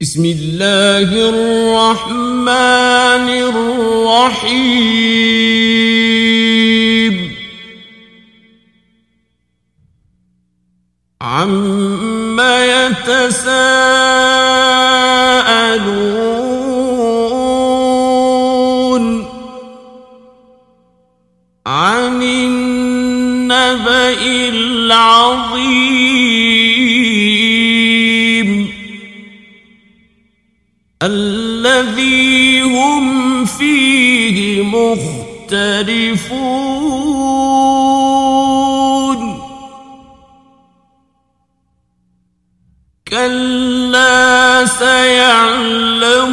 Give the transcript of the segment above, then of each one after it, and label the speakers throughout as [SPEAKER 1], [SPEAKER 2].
[SPEAKER 1] بسم الله الرحمن الرحيم. عم يتساءلون عن النبأ العظيم. الذي هم فيه مختلفون. كلا سيعلمون.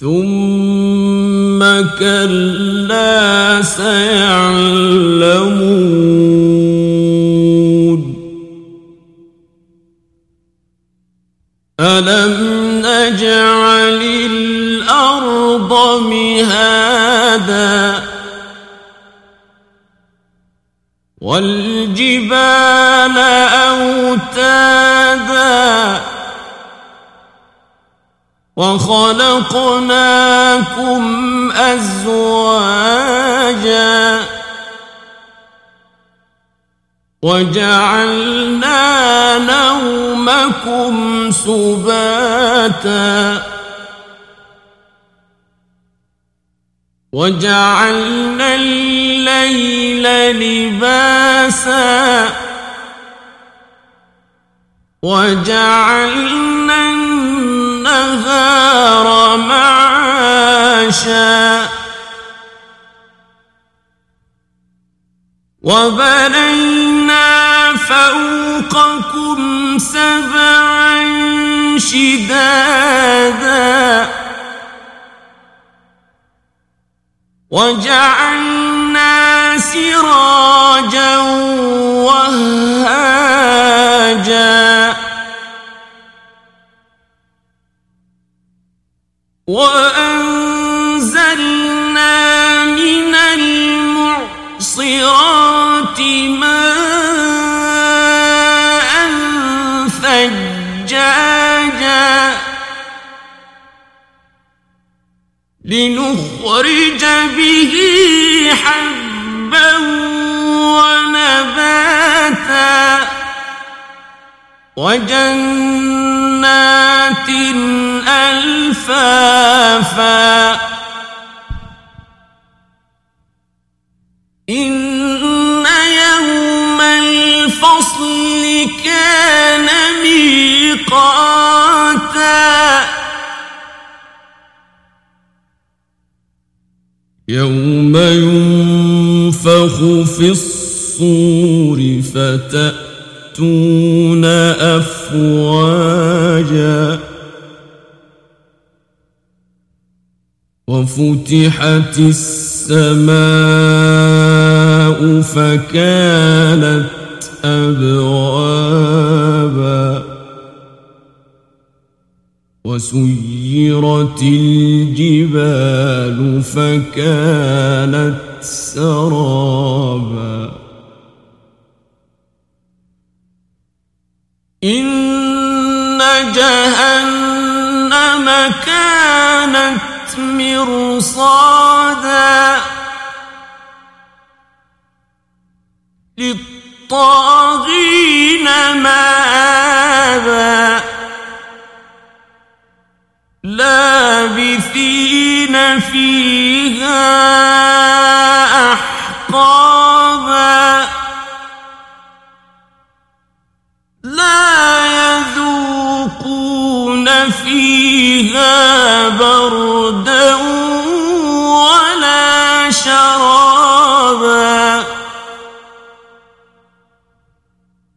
[SPEAKER 1] ثم كلا سيعلمون. نجعل الأرض مهادا والجبال أوتادا وخلقناكم أزواجا وجعلنا نومكم سباتا. وجعلنا الليل لباسا. وجعلنا النهار معاشا. وبنينا فوقكم سبعا شدادا وجعلنا المعصرات ماء ثجاجا لنخرج به حبا ونباتا وجنات ألفافا كان ميقاتا. يوم ينفخ في الصور فتأتون أفواجا. وفتحت السماء فكانت أبوابا. وسيرت الجبال فكانت سرابا. إن جهنم كانت مرصادا للطاغين مآبا. لابثين فيها أحقابا. لا يذوقون فيها بردا ولا شرابا.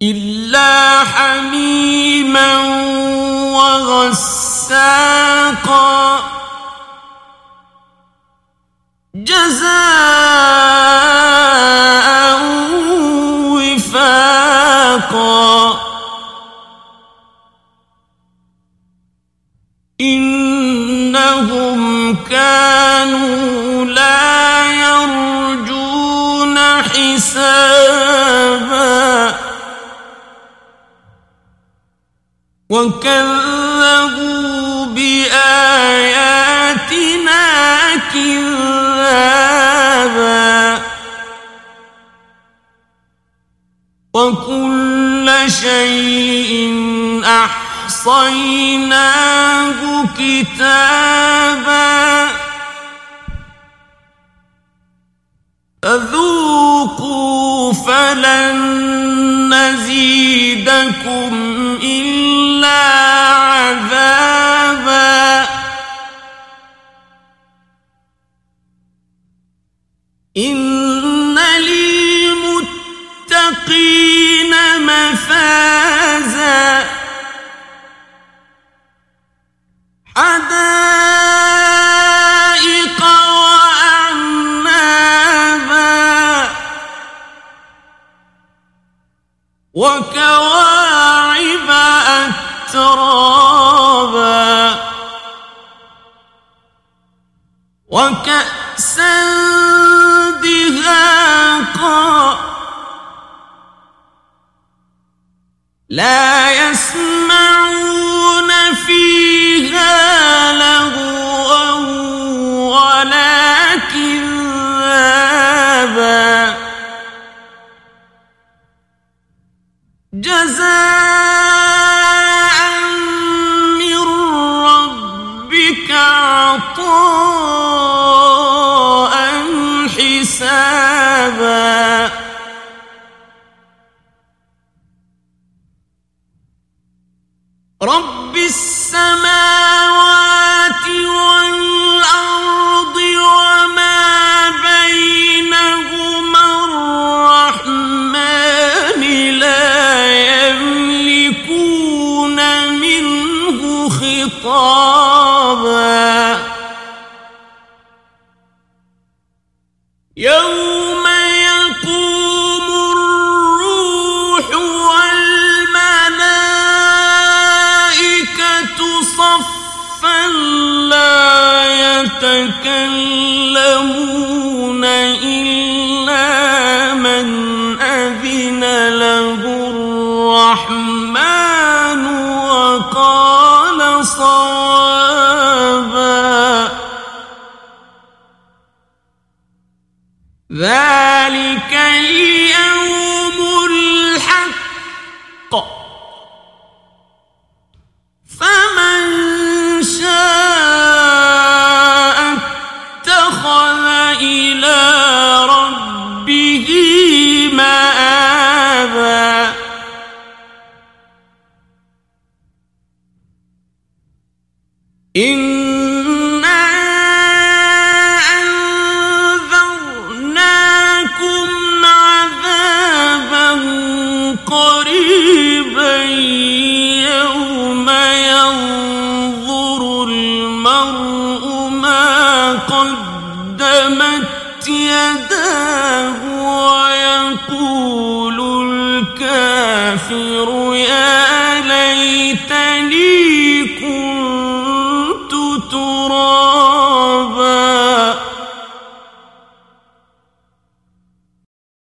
[SPEAKER 1] إلا حميما وغساقا جزاء وفاقا. إنهم كانوا لا يرجون حسابا. وكذبوا وكل شيء أحصيناه كتابا. فذوقوا فلن نزيدكم وكواعب أترابا وكأسا دهاقا لا يسمعون رب السماوات والأرض وما بينهما الرحمن لا يملكون منه خطابا يتكلمون إلا من أذن له الرحمن وقال صوابا. ذلك اليوم إلى ربه